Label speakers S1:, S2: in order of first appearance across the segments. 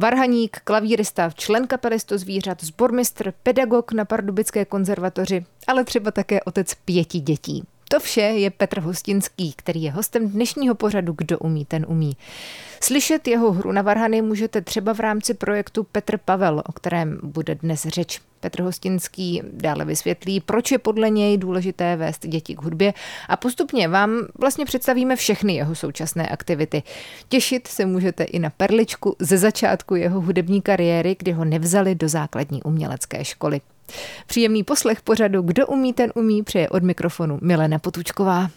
S1: Varhaník, klavírista, člen kapely Sto zvířat, zbormistr, pedagog na Pardubické konzervatoři, ale třeba také otec pěti dětí. To vše je Petr Hostinský, který je hostem dnešního pořadu Kdo umí, ten umí. Slyšet jeho hru na varhany můžete třeba v rámci projektu Petr Pavel, o kterém bude dnes řeč. Petr Hostinský dále vysvětlí, proč je podle něj důležité vést děti k hudbě a postupně vám vlastně představíme všechny jeho současné aktivity. Těšit se můžete i na perličku ze začátku jeho hudební kariéry, kdy ho nevzali do základní umělecké školy. Příjemný poslech pořadu Kdo umí, ten umí, přeje od mikrofonu Milena Potučková.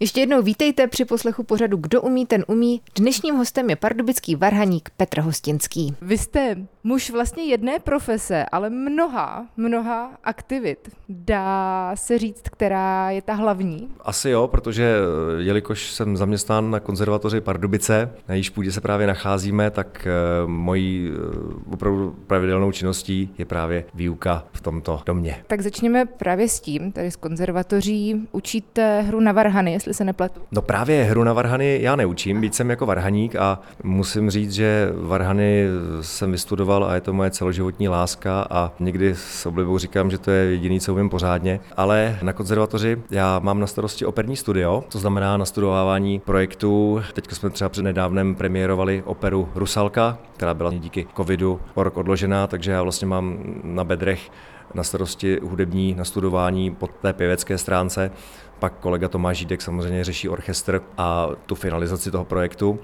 S1: Ještě jednou vítejte při poslechu pořadu Kdo umí, ten umí. Dnešním hostem je pardubický varhaník Petr Hostinský. Vy jste muž vlastně jedné profese, ale mnoha, mnoha aktivit. Dá se říct, která je ta hlavní?
S2: Asi jo, protože eh, jelikož jsem zaměstnán na konzervatoři Pardubice, na jejíž půdě se právě nacházíme, tak eh, mojí eh, opravdu pravidelnou činností je právě výuka v tomto domě.
S1: Tak začněme právě s tím, tady s konzervatoří. Učíte hru na varhany, jestli se nepletu.
S2: No právě hru na varhany já neučím, byť jsem jako varhaník a musím říct, že varhany jsem vystudoval a je to moje celoživotní láska a někdy s oblibou říkám, že to je jediný, co umím pořádně. Ale na konzervatoři já mám na starosti operní studio, to znamená na studovávání projektů. Teď jsme třeba před nedávnem premiérovali operu Rusalka, která byla díky covidu o rok odložená, takže já vlastně mám na bedrech na starosti hudební nastudování po té pěvecké stránce. Pak kolega Tomáš Žídek samozřejmě řeší orchestr a tu finalizaci toho projektu.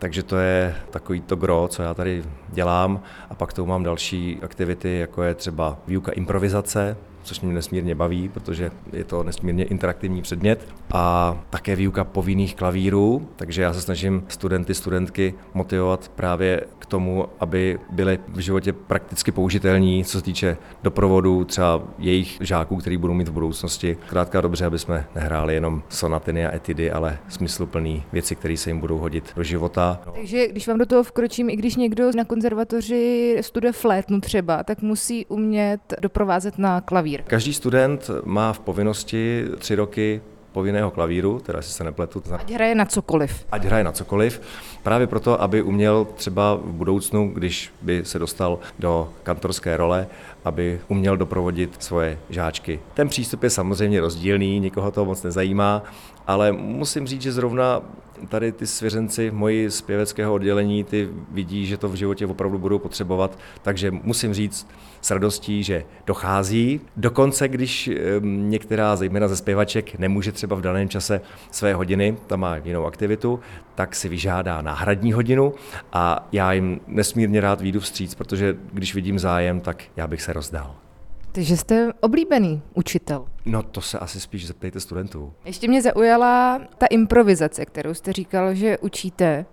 S2: Takže to je takový to gro, co já tady dělám. A pak tu mám další aktivity, jako je třeba výuka improvizace, což mě nesmírně baví, protože je to nesmírně interaktivní předmět a také výuka povinných klavírů, takže já se snažím studenty, studentky motivovat právě k tomu, aby byly v životě prakticky použitelní, co se týče doprovodu třeba jejich žáků, který budou mít v budoucnosti. Krátka dobře, aby jsme nehráli jenom sonatiny a etidy, ale smysluplný věci, které se jim budou hodit do života.
S1: Takže když vám do toho vkročím, i když někdo na konzervatoři studuje flétnu třeba, tak musí umět doprovázet na klavír klavír.
S2: Každý student má v povinnosti tři roky povinného klavíru, teda si se nepletu.
S1: Ať hraje na cokoliv.
S2: Ať hraje na cokoliv. Právě proto, aby uměl třeba v budoucnu, když by se dostal do kantorské role, aby uměl doprovodit svoje žáčky. Ten přístup je samozřejmě rozdílný, nikoho to moc nezajímá, ale musím říct, že zrovna tady ty svěřenci moji z pěveckého oddělení, ty vidí, že to v životě opravdu budou potřebovat, takže musím říct s radostí, že dochází. Dokonce, když některá, zejména ze zpěvaček, nemůže třeba v daném čase své hodiny, tam má jinou aktivitu, tak si vyžádá náhradní hodinu a já jim nesmírně rád výjdu vstříc, protože když vidím zájem, tak já bych se rozdal.
S1: Takže jste oblíbený učitel.
S2: No to se asi spíš zeptejte studentů.
S1: Ještě mě zaujala ta improvizace, kterou jste říkal, že učíte.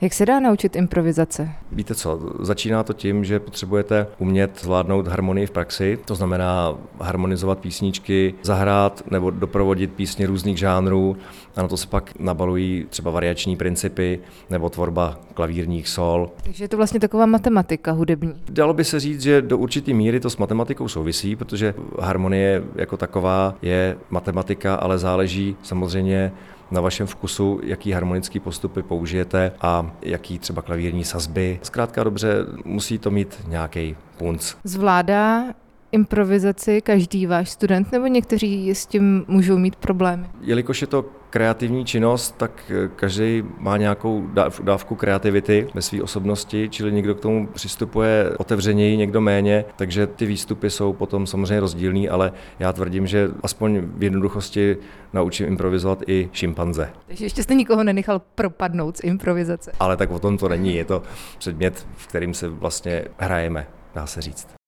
S1: Jak se dá naučit improvizace?
S2: Víte co, začíná to tím, že potřebujete umět zvládnout harmonii v praxi, to znamená harmonizovat písničky, zahrát nebo doprovodit písně různých žánrů a na to se pak nabalují třeba variační principy nebo tvorba klavírních sol.
S1: Takže je to vlastně taková matematika hudební.
S2: Dalo by se říct, že do určité míry to s matematikou souvisí, protože harmonie jako taková je matematika, ale záleží samozřejmě na vašem vkusu, jaký harmonický postupy použijete a jaký třeba klavírní sazby. Zkrátka dobře, musí to mít nějaký punc.
S1: Zvládá improvizaci každý váš student, nebo někteří s tím můžou mít problémy?
S2: Jelikož je to kreativní činnost, tak eh, každý má nějakou dávku kreativity ve své osobnosti, čili někdo k tomu přistupuje otevřeněji, někdo méně, takže ty výstupy jsou potom samozřejmě rozdílný, ale já tvrdím, že aspoň v jednoduchosti naučím improvizovat i šimpanze.
S1: Takže ještě jste nikoho nenechal propadnout z improvizace.
S2: Ale tak o tom to není, je to předmět, v kterým se vlastně hrajeme, dá se říct.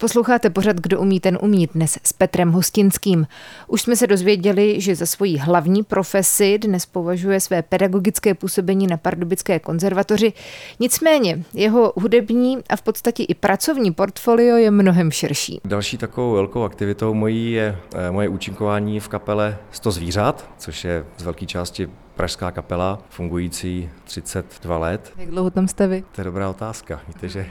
S1: Posloucháte pořad Kdo umí, ten umí dnes s Petrem Hostinským. Už jsme se dozvěděli, že za svoji hlavní profesi dnes považuje své pedagogické působení na Pardubické konzervatoři. Nicméně jeho hudební a v podstatě i pracovní portfolio je mnohem širší.
S2: Další takovou velkou aktivitou mojí je eh, moje účinkování v kapele 100 zvířat, což je z velké části pražská kapela, fungující 32 let.
S1: Jak dlouho tam jste vy?
S2: To je dobrá otázka. Víte, že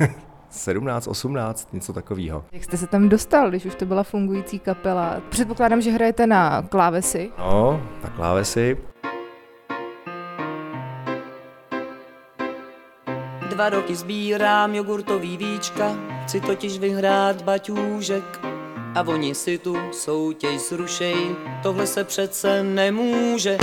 S2: 17, 18, něco takového.
S1: Jak jste se tam dostal, když už to byla fungující kapela? Předpokládám, že hrajete na klávesy.
S2: No, na klávesy.
S3: Dva roky sbírám jogurtový víčka, chci totiž vyhrát baťůžek. A oni si tu soutěž zrušej, tohle se přece nemůže.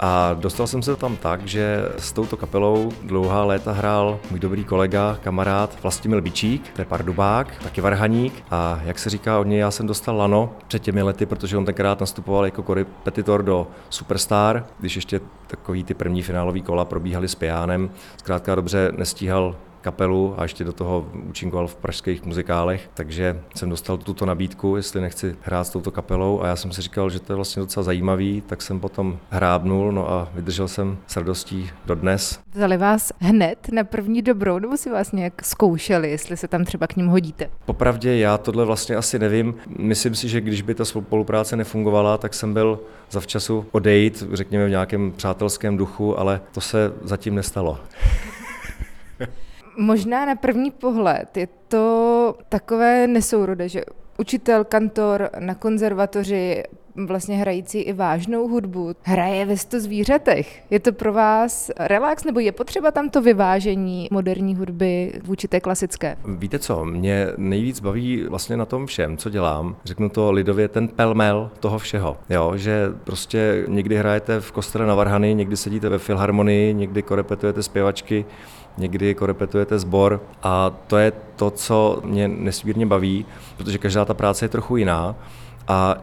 S2: A dostal jsem se tam tak, že s touto kapelou dlouhá léta hrál můj dobrý kolega, kamarád Vlastimil Bičík, to je pardubák, taky varhaník. A jak se říká od něj, já jsem dostal lano před těmi lety, protože on tenkrát nastupoval jako korepetitor do Superstar, když ještě takový ty první finálový kola probíhaly s Pijánem. Zkrátka dobře nestíhal kapelu a ještě do toho účinkoval v pražských muzikálech, takže jsem dostal tuto nabídku, jestli nechci hrát s touto kapelou a já jsem si říkal, že to je vlastně docela zajímavý, tak jsem potom hrábnul, no a vydržel jsem s radostí do dnes.
S1: Vzali vás hned na první dobrou, nebo si vás nějak zkoušeli, jestli se tam třeba k ním hodíte?
S2: Popravdě já tohle vlastně asi nevím. Myslím si, že když by ta spolupráce nefungovala, tak jsem byl zavčasu odejít, řekněme v nějakém přátelském duchu, ale to se zatím nestalo.
S1: Možná na první pohled je to takové nesourodé, že učitel, kantor na konzervatoři, vlastně hrající i vážnou hudbu, hraje ve sto zvířatech. Je to pro vás relax, nebo je potřeba tam to vyvážení moderní hudby vůči té klasické?
S2: Víte co, mě nejvíc baví vlastně na tom všem, co dělám. Řeknu to lidově, ten pelmel toho všeho. Jo, že prostě někdy hrajete v kostele na Varhany, někdy sedíte ve filharmonii, někdy korepetujete zpěvačky, někdy korepetujete sbor a to je to, co mě nesmírně baví, protože každá ta práce je trochu jiná a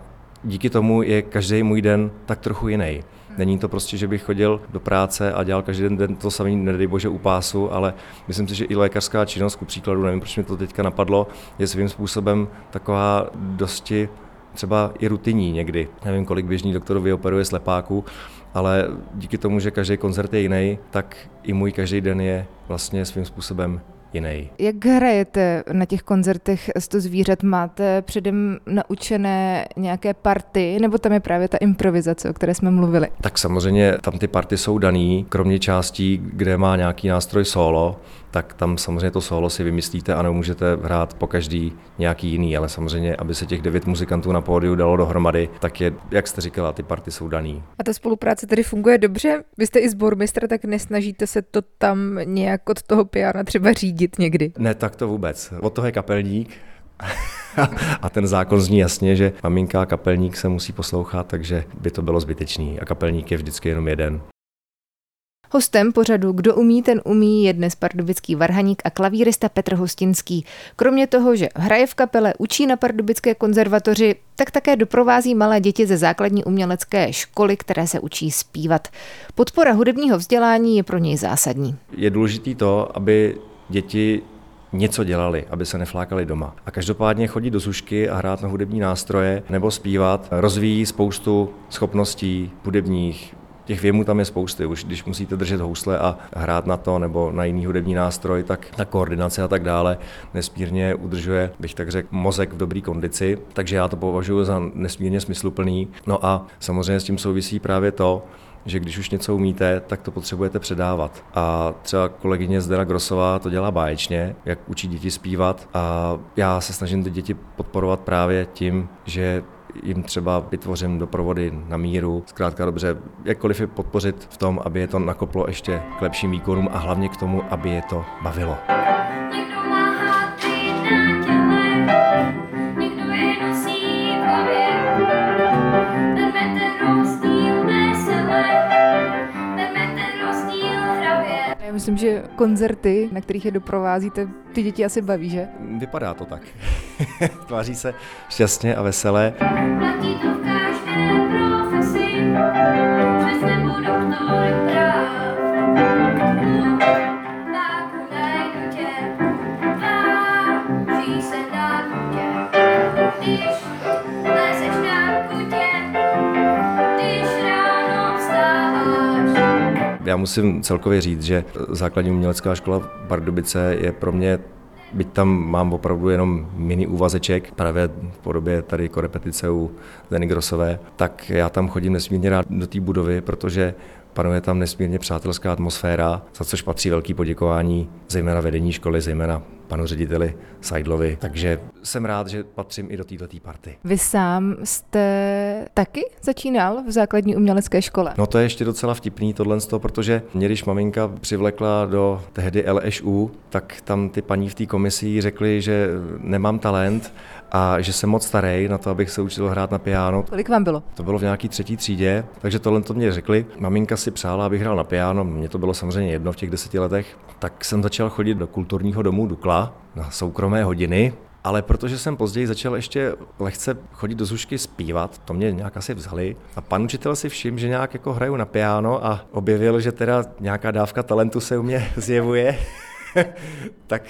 S2: díky tomu je každý můj den tak trochu jiný. Není to prostě, že bych chodil do práce a dělal každý den, den to samý, nedej bože, u pásu, ale myslím si, že i lékařská činnost, ku příkladu, nevím, proč mi to teďka napadlo, je svým způsobem taková dosti třeba i rutinní někdy. Nevím, kolik běžný doktorů vyoperuje slepáků, ale díky tomu, že každý koncert je jiný, tak i můj každý den je vlastně svým způsobem jiný.
S1: Jak hrajete na těch koncertech z to zvířat? Máte předem naučené nějaké party, nebo tam je právě ta improvizace, o které jsme mluvili?
S2: Tak samozřejmě tam ty party jsou daný, kromě částí, kde má nějaký nástroj solo, tak tam samozřejmě to solo si vymyslíte a nemůžete hrát po každý nějaký jiný, ale samozřejmě, aby se těch devět muzikantů na pódiu dalo dohromady, tak je, jak jste říkala, ty party jsou daný.
S1: A ta spolupráce tedy funguje dobře? Vy jste i zbormistr, tak nesnažíte se to tam nějak od toho piana třeba řídit někdy?
S2: Ne, tak to vůbec. Od toho je kapelník, a ten zákon zní jasně, že maminka a kapelník se musí poslouchat, takže by to bylo zbytečný. A kapelník je vždycky jenom jeden.
S1: Hostem pořadu Kdo umí, ten umí je dnes pardubický varhaník a klavírista Petr Hostinský. Kromě toho, že hraje v kapele, učí na pardubické konzervatoři, tak také doprovází malé děti ze základní umělecké školy, které se učí zpívat. Podpora hudebního vzdělání je pro něj zásadní.
S2: Je důležité to, aby děti něco dělali, aby se neflákali doma. A každopádně chodit do sušky a hrát na hudební nástroje nebo zpívat rozvíjí spoustu schopností hudebních, Těch věmů tam je spousty. Už když musíte držet housle a hrát na to nebo na jiný hudební nástroj, tak ta koordinace a tak dále nesmírně udržuje, bych tak řekl, mozek v dobré kondici. Takže já to považuji za nesmírně smysluplný. No a samozřejmě s tím souvisí právě to, že když už něco umíte, tak to potřebujete předávat. A třeba kolegyně Zdena Grosová to dělá báječně, jak učí děti zpívat a já se snažím ty děti podporovat právě tím, že jim třeba vytvořím doprovody na míru. Zkrátka dobře, jakkoliv je podpořit v tom, aby je to nakoplo ještě k lepším výkonům a hlavně k tomu, aby je to bavilo.
S1: Myslím, že koncerty, na kterých je doprovázíte, ty děti asi baví, že?
S2: Vypadá to tak. Tváří se šťastně a veselé. Platí to v každé profesi, nebo doktor Já musím celkově říct, že základní umělecká škola Pardubice je pro mě byť tam mám opravdu jenom mini úvazeček, právě v podobě tady korepetice u Zeny Grosové, tak já tam chodím nesmírně rád do té budovy, protože panuje tam nesmírně přátelská atmosféra, za což patří velký poděkování zejména vedení školy, zejména panu řediteli Seidlovi, takže jsem rád, že patřím i do této party.
S1: Vy sám jste taky začínal v základní umělecké škole?
S2: No to je ještě docela vtipný tohle, protože mě, když maminka přivlekla do tehdy LŠU, tak tam ty paní v té komisi řekli, že nemám talent a že jsem moc starý na to, abych se učil hrát na piano.
S1: Kolik vám bylo?
S2: To bylo v nějaký třetí třídě, takže tohle to mě řekli. Maminka si přála, abych hrál na piano, mně to bylo samozřejmě jedno v těch deseti letech. Tak jsem začal chodit do kulturního domu Dukla na soukromé hodiny, ale protože jsem později začal ještě lehce chodit do zušky zpívat, to mě nějak asi vzali. A pan učitel si všiml, že nějak jako hraju na piano a objevil, že teda nějaká dávka talentu se u mě zjevuje. tak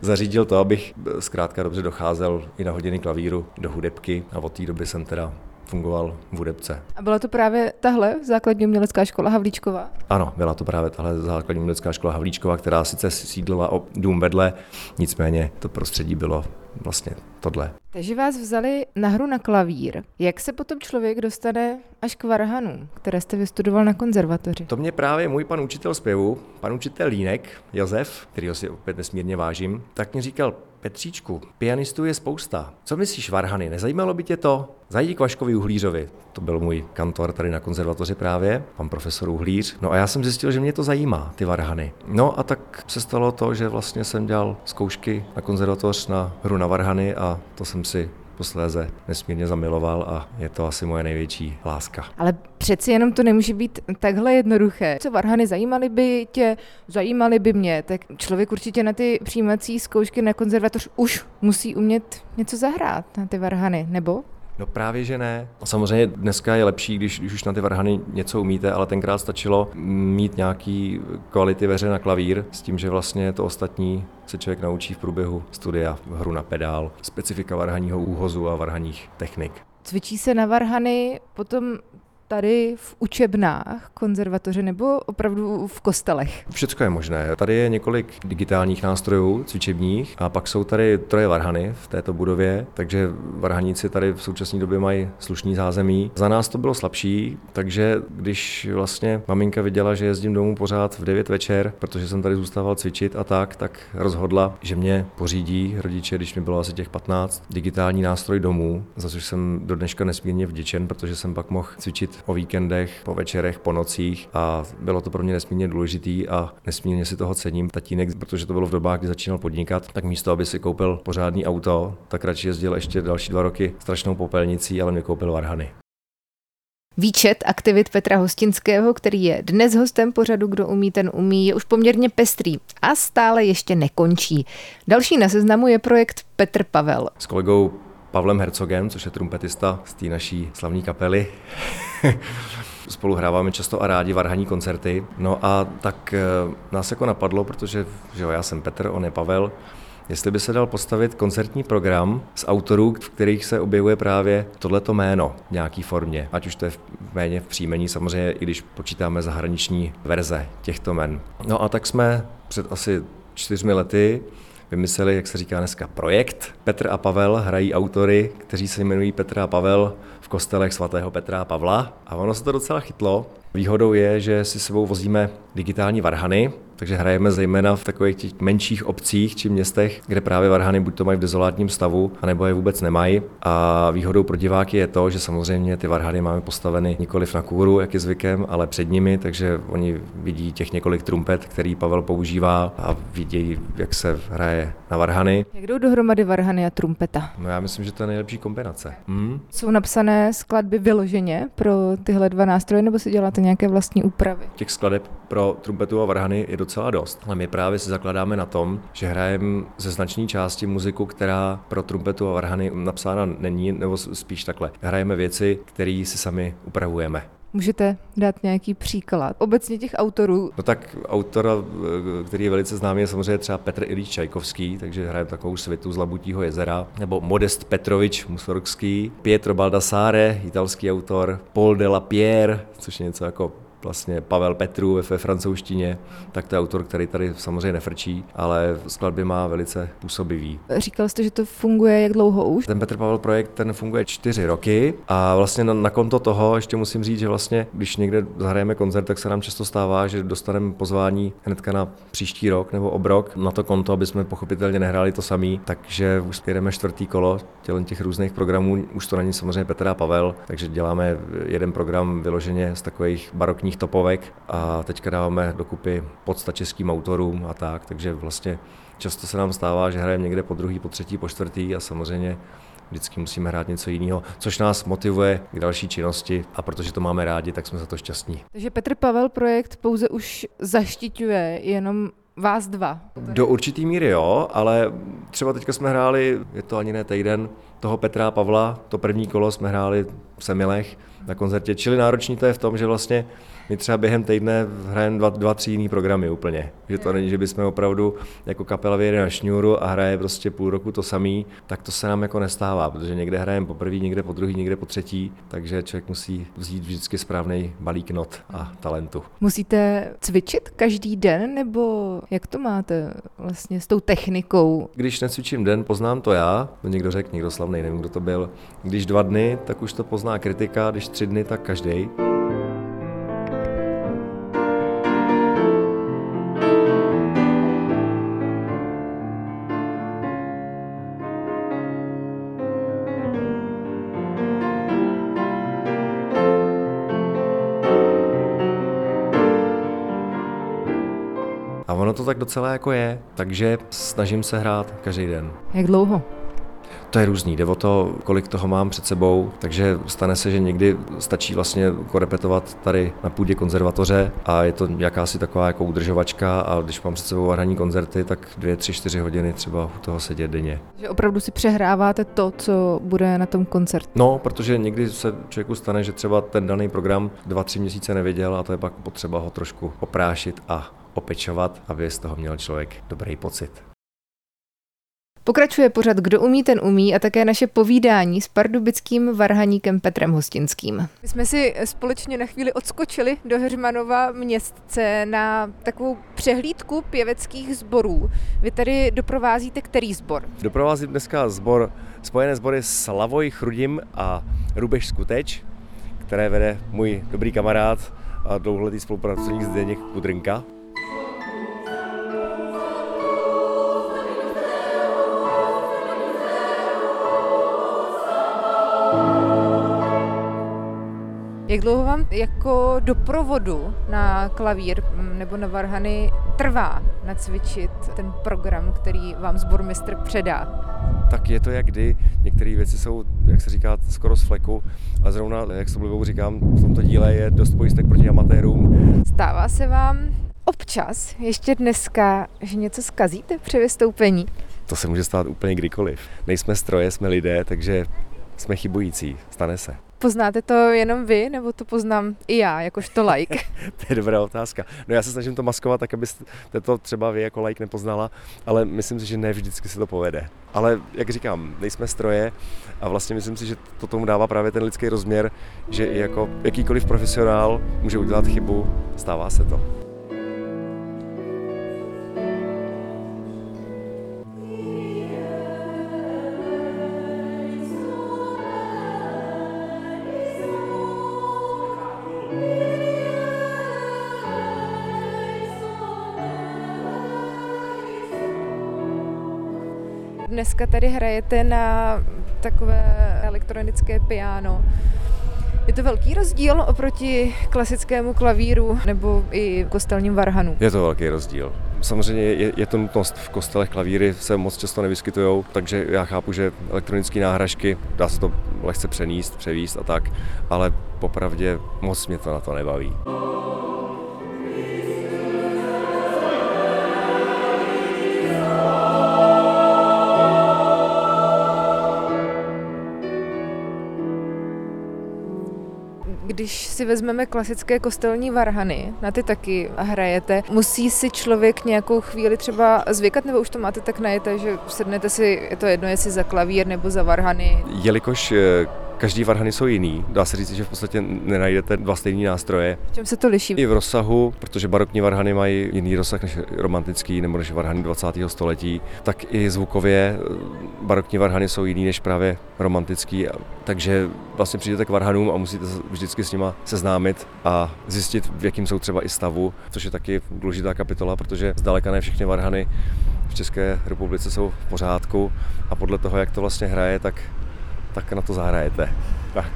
S2: zařídil to, abych zkrátka dobře docházel i na hodiny klavíru do hudebky a od té doby jsem teda fungoval v hudebce.
S1: A byla to právě tahle základní umělecká škola Havlíčková?
S2: Ano, byla to právě tahle základní umělecká škola Havlíčková, která sice sídlila o dům vedle, nicméně to prostředí bylo vlastně tohle.
S1: Takže vás vzali na hru na klavír. Jak se potom člověk dostane až k varhanu, které jste vystudoval na konzervatoři?
S2: To mě právě můj pan učitel zpěvu, pan učitel Línek, Josef, kterýho si opět nesmírně vážím, tak mi říkal, Petříčku, pianistů je spousta. Co myslíš, Varhany, nezajímalo by tě to? Zajdi k Vaškovi Uhlířovi. To byl můj kantor tady na konzervatoři právě, pan profesor Uhlíř. No a já jsem zjistil, že mě to zajímá, ty Varhany. No a tak se stalo to, že vlastně jsem dělal zkoušky na konzervatoř na hru na Varhany a to jsem si posléze nesmírně zamiloval a je to asi moje největší láska.
S1: Ale přeci jenom to nemůže být takhle jednoduché. Co varhany zajímaly by tě, zajímaly by mě, tak člověk určitě na ty přijímací zkoušky na konzervatoř už musí umět něco zahrát na ty varhany, nebo?
S2: No právě, že ne. Samozřejmě dneska je lepší, když, když už na ty varhany něco umíte, ale tenkrát stačilo mít nějaký kvality veře na klavír s tím, že vlastně to ostatní se člověk naučí v průběhu studia, hru na pedál, specifika varhaního úhozu a varhaních technik.
S1: Cvičí se na varhany potom tady v učebnách konzervatoře nebo opravdu v kostelech?
S2: Všechno je možné. Tady je několik digitálních nástrojů cvičebních a pak jsou tady troje varhany v této budově, takže varhaníci tady v současné době mají slušný zázemí. Za nás to bylo slabší, takže když vlastně maminka viděla, že jezdím domů pořád v 9 večer, protože jsem tady zůstával cvičit a tak, tak rozhodla, že mě pořídí rodiče, když mi bylo asi těch 15, digitální nástroj domů, za což jsem do dneška nesmírně vděčen, protože jsem pak mohl cvičit o víkendech, po večerech, po nocích a bylo to pro mě nesmírně důležitý a nesmírně si toho cením. Tatínek, protože to bylo v dobách, kdy začínal podnikat, tak místo, aby si koupil pořádný auto, tak radši jezdil ještě další dva roky strašnou popelnicí, ale mi koupil varhany.
S1: Výčet aktivit Petra Hostinského, který je dnes hostem pořadu Kdo umí, ten umí, je už poměrně pestrý a stále ještě nekončí. Další na seznamu je projekt Petr Pavel.
S2: S kolegou Pavlem Hercogem, což je trumpetista z té naší slavné kapely. Spolu hráváme často a rádi varhaní koncerty. No a tak eh, nás jako napadlo, protože že jo, já jsem Petr, on je Pavel, jestli by se dal postavit koncertní program z autorů, v kterých se objevuje právě tohleto jméno v nějaký formě. Ať už to je v méně v příjmení, samozřejmě i když počítáme zahraniční verze těchto men. No a tak jsme před asi čtyřmi lety vymysleli, jak se říká dneska, projekt. Petr a Pavel hrají autory, kteří se jmenují Petr a Pavel v kostelech svatého Petra a Pavla. A ono se to docela chytlo. Výhodou je, že si sebou vozíme digitální varhany, takže hrajeme zejména v takových těch menších obcích či městech, kde právě varhany buď to mají v dezolátním stavu, anebo je vůbec nemají. A výhodou pro diváky je to, že samozřejmě ty varhany máme postaveny nikoli na kůru, jak je zvykem, ale před nimi, takže oni vidí těch několik trumpet, který Pavel používá a vidí, jak se hraje na varhany.
S1: Jak jdou dohromady varhany a trumpeta?
S2: No já myslím, že to je nejlepší kombinace. Hmm?
S1: Jsou napsané skladby vyloženě pro tyhle dva nástroje, nebo si děláte nějaké vlastní úpravy?
S2: Těch skladeb pro trumpetu a varhany je docela dost, ale my právě si zakládáme na tom, že hrajeme ze značné části muziku, která pro trumpetu a varhany napsána není, nebo spíš takhle. Hrajeme věci, které si sami upravujeme.
S1: Můžete dát nějaký příklad? Obecně těch autorů?
S2: No tak autora, který je velice známý, je samozřejmě třeba Petr Ilíč Čajkovský, takže hraje takovou světu z Labutího jezera, nebo Modest Petrovič Mussorgský, Pietro Baldassare, italský autor, Paul de la Pierre, což je něco jako vlastně Pavel Petru ve francouzštině, tak to je autor, který tady samozřejmě nefrčí, ale skladby má velice působivý.
S1: Říkal jste, že to funguje jak dlouho už?
S2: Ten Petr Pavel projekt, ten funguje čtyři roky a vlastně na, na konto toho ještě musím říct, že vlastně, když někde zahrajeme koncert, tak se nám často stává, že dostaneme pozvání hnedka na příští rok nebo obrok na to konto, aby jsme pochopitelně nehráli to samý, takže už jedeme čtvrtý kolo těch různých programů, už to není samozřejmě Petr a Pavel, takže děláme jeden program vyloženě z takových barokních topovek a teďka dáváme dokupy podsta českým autorům a tak, takže vlastně často se nám stává, že hrajeme někde po druhý, po třetí, po čtvrtý a samozřejmě vždycky musíme hrát něco jiného, což nás motivuje k další činnosti a protože to máme rádi, tak jsme za to šťastní.
S1: Takže Petr Pavel projekt pouze už zaštiťuje jenom vás dva.
S2: Do určitý míry jo, ale třeba teďka jsme hráli, je to ani ne týden, toho Petra a Pavla, to první kolo jsme hráli v Semilech na koncertě. Čili náročný to je v tom, že vlastně my třeba během týdne hrajeme dva, dva tři jiný programy úplně. Že to není, že bychom opravdu jako kapela vyjeli na šňůru a hraje prostě půl roku to samý, tak to se nám jako nestává, protože někde hrajeme po první, někde po druhý, někde po třetí, takže člověk musí vzít vždycky správný balík not a talentu.
S1: Musíte cvičit každý den, nebo jak to máte vlastně s tou technikou?
S2: Když necvičím den, poznám to já, to někdo řekl, někdo slavný, nevím, kdo to byl. Když dva dny, tak už to pozná kritika, když tři dny, tak každý. Tak docela jako je, takže snažím se hrát každý den.
S1: Jak dlouho?
S2: To je různý, jde o to, kolik toho mám před sebou, takže stane se, že někdy stačí vlastně korepetovat tady na půdě konzervatoře a je to jakási taková jako udržovačka a když mám před sebou hraní koncerty, tak dvě, tři, čtyři hodiny třeba u toho sedět denně.
S1: Že opravdu si přehráváte to, co bude na tom koncertu?
S2: No, protože někdy se člověku stane, že třeba ten daný program dva, tři měsíce nevěděl a to je pak potřeba ho trošku oprášit a opečovat, aby z toho měl člověk dobrý pocit.
S1: Pokračuje pořad Kdo umí, ten umí a také naše povídání s pardubickým varhaníkem Petrem Hostinským. My jsme si společně na chvíli odskočili do Heřmanova městce na takovou přehlídku pěveckých sborů. Vy tady doprovázíte který sbor?
S2: Doprovázím dneska sbor spojené sbory Slavoj Chrudim a Rubeš Skuteč, které vede můj dobrý kamarád a dlouholetý spolupracovník Zdeněk Kudrnka.
S1: Jak dlouho vám jako doprovodu na klavír mm, nebo na varhany trvá nacvičit ten program, který vám zbormistr předá?
S2: Tak je to jak kdy. Některé věci jsou, jak se říká, skoro z fleku. A zrovna, jak s oblibou říkám, v tomto díle je dost pojistek proti amatérům.
S1: Stává se vám občas, ještě dneska, že něco zkazíte při vystoupení?
S2: To se může stát úplně kdykoliv. Nejsme stroje, jsme lidé, takže jsme chybující. Stane se.
S1: Poznáte to jenom vy, nebo to poznám i já, jakožto like?
S2: to je dobrá otázka. No já se snažím to maskovat tak, abyste to třeba vy jako like nepoznala, ale myslím si, že ne vždycky se to povede. Ale jak říkám, nejsme stroje a vlastně myslím si, že to tomu dává právě ten lidský rozměr, že jako jakýkoliv profesionál může udělat chybu, stává se to.
S1: Dneska tady hrajete na takové elektronické piano. Je to velký rozdíl oproti klasickému klavíru nebo i kostelním varhanu?
S2: Je to velký rozdíl. Samozřejmě je, je to nutnost. V kostelech klavíry se moc často nevyskytují, takže já chápu, že elektronické náhražky dá se to lehce přeníst, převíst a tak, ale popravdě moc mě to na to nebaví.
S1: Když si vezmeme klasické kostelní varhany, na ty taky hrajete, musí si člověk nějakou chvíli třeba zvykat, nebo už to máte tak najete, že sednete si, je to jedno, jestli za klavír nebo za varhany?
S2: Jelikož eh, každý varhany jsou jiný. Dá se říct, že v podstatě nenajdete dva stejné nástroje.
S1: V čem se to liší?
S2: I v rozsahu, protože barokní varhany mají jiný rozsah než romantický nebo než varhany 20. století, tak i zvukově eh, barokní varhany jsou jiný než právě romantický. Takže vlastně přijdete k varhanům a musíte vždycky s nima seznámit a zjistit, v jakým jsou třeba i stavu, což je taky důležitá kapitola, protože zdaleka ne všechny varhany v České republice jsou v pořádku a podle toho, jak to vlastně hraje, tak, tak na to zahrajete. Tak.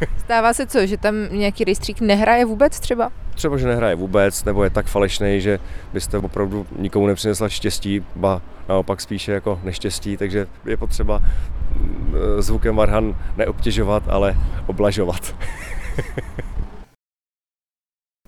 S1: Stává se co, že tam nějaký rejstřík nehraje vůbec třeba?
S2: Třeba, že nehraje vůbec, nebo je tak falešný, že byste opravdu nikomu nepřinesla štěstí, ba naopak spíše jako neštěstí, takže je potřeba mm, zvukem varhan neobtěžovat, ale oblažovat.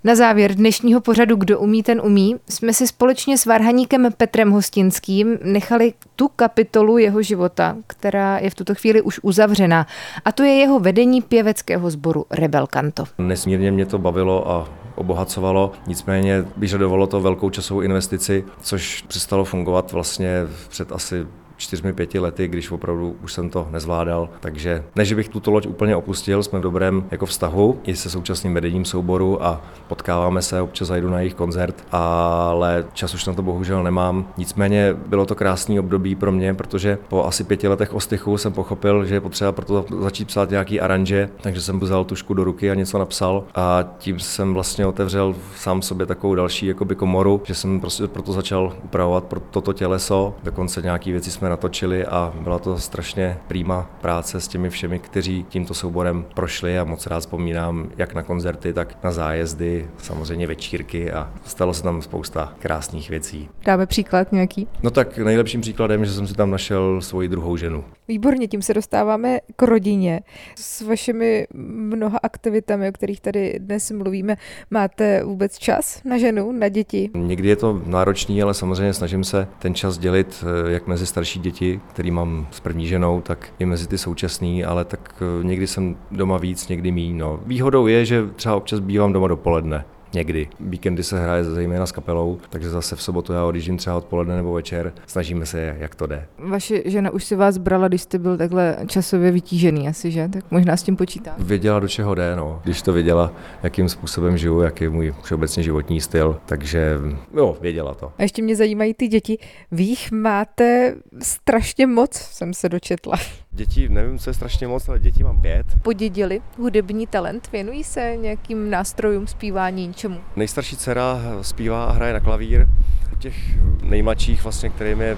S1: Na závěr dnešního pořadu Kdo umí, ten umí, jsme si společně s varhaníkem Petrem Hostinským nechali tu kapitolu jeho života, která je v tuto chvíli už uzavřená. A to je jeho vedení pěveckého sboru Rebel Kanto.
S2: Nesmírně mě to bavilo a obohacovalo, nicméně vyžadovalo to velkou časovou investici, což přestalo fungovat vlastně před asi čtyřmi, pěti lety, když opravdu už jsem to nezvládal. Takže ne, že bych tuto loď úplně opustil, jsme v dobrém jako vztahu i se současným vedením souboru a potkáváme se, občas zajdu na jejich koncert, ale čas už na to bohužel nemám. Nicméně bylo to krásný období pro mě, protože po asi pěti letech ostychu jsem pochopil, že je potřeba proto začít psát nějaký aranže, takže jsem vzal tušku do ruky a něco napsal a tím jsem vlastně otevřel sám sobě takovou další jakoby komoru, že jsem prostě proto začal upravovat pro toto těleso, dokonce nějaké věci jsme natočili a byla to strašně prýma práce s těmi všemi, kteří tímto souborem prošli a moc rád vzpomínám jak na koncerty, tak na zájezdy, samozřejmě večírky a stalo se tam spousta krásných věcí.
S1: Dáme příklad nějaký?
S2: No tak nejlepším příkladem, že jsem si tam našel svoji druhou ženu.
S1: Výborně, tím se dostáváme k rodině. S vašimi mnoha aktivitami, o kterých tady dnes mluvíme, máte vůbec čas na ženu, na děti?
S2: Někdy je to náročný, ale samozřejmě snažím se ten čas dělit eh, jak mezi starší děti, který mám s první ženou, tak i mezi ty současný, ale tak eh, někdy jsem doma víc, někdy míň. No. Výhodou je, že třeba občas bývám doma dopoledne, někdy. Víkendy se hraje zejména s kapelou, takže zase v sobotu já odjíždím třeba odpoledne nebo večer. Snažíme se, jak to jde.
S1: Vaše žena už si vás brala, když jste byl takhle časově vytížený asi, že? Tak možná s tím počítá.
S2: Věděla, do čeho jde, no. Když to věděla, jakým způsobem žiju, jaký je můj všeobecně životní styl, takže jo, věděla to.
S1: A ještě mě zajímají ty děti. Vy jich máte strašně moc, jsem se dočetla.
S2: Děti, nevím, co je strašně moc, ale děti mám pět.
S1: Podědili hudební talent, věnují se nějakým nástrojům zpívání, něčemu?
S2: Nejstarší dcera zpívá a hraje na klavír. U těch nejmladších, vlastně, kterým je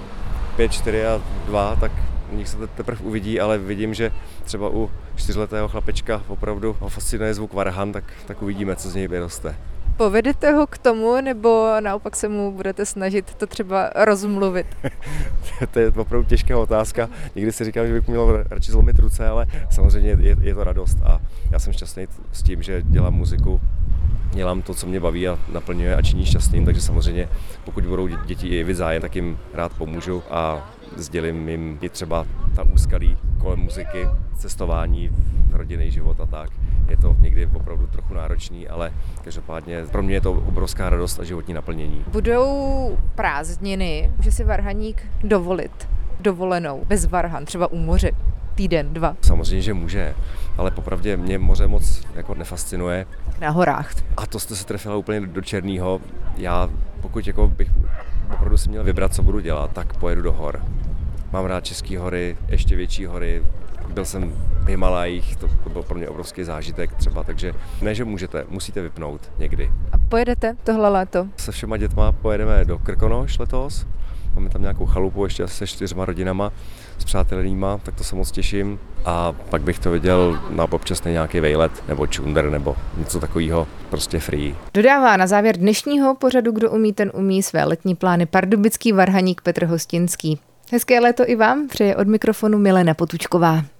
S2: 5, 4 a 2, tak nich se teprve uvidí, ale vidím, že třeba u čtyřletého chlapečka opravdu ho fascinuje zvuk varhan, tak, tak uvidíme, co z něj vyroste.
S1: Povedete ho k tomu, nebo naopak se mu budete snažit to třeba rozmluvit?
S2: to je opravdu těžká otázka. Někdy si říkám, že bych měl radši zlomit ruce, ale samozřejmě je, je to radost a já jsem šťastný s tím, že dělám muziku, dělám to, co mě baví a naplňuje a činí šťastným, takže samozřejmě pokud budou děti i zájem, tak jim rád pomůžu a sdělím jim i třeba ta úskalí kolem muziky, cestování, rodinný život a tak. Je to někdy opravdu trochu náročný, ale každopádně pro mě je to obrovská radost a životní naplnění.
S1: Budou prázdniny, může si varhaník dovolit dovolenou bez varhan, třeba u moře týden, dva?
S2: Samozřejmě, že může, ale popravdě mě moře moc jako nefascinuje.
S1: Na horách.
S2: A to jste se trefila úplně do černého. Já pokud jako bych opravdu si měl vybrat, co budu dělat, tak pojedu do hor. Mám rád České hory, ještě větší hory, byl jsem v Himalajích, to, to byl pro mě obrovský zážitek třeba, takže ne, že můžete, musíte vypnout někdy.
S1: A pojedete tohle léto?
S2: Se všema dětma pojedeme do Krkonoš letos, máme tam nějakou chalupu ještě se čtyřma rodinama, s přátelnýma, tak to se moc těším. A pak bych to viděl na občasný nějaký vejlet nebo čunder nebo něco takového, prostě free.
S1: Dodává na závěr dnešního pořadu Kdo umí, ten umí své letní plány pardubický varhaník Petr Hostinský. Hezké léto i vám přeje od mikrofonu Milena Potučková.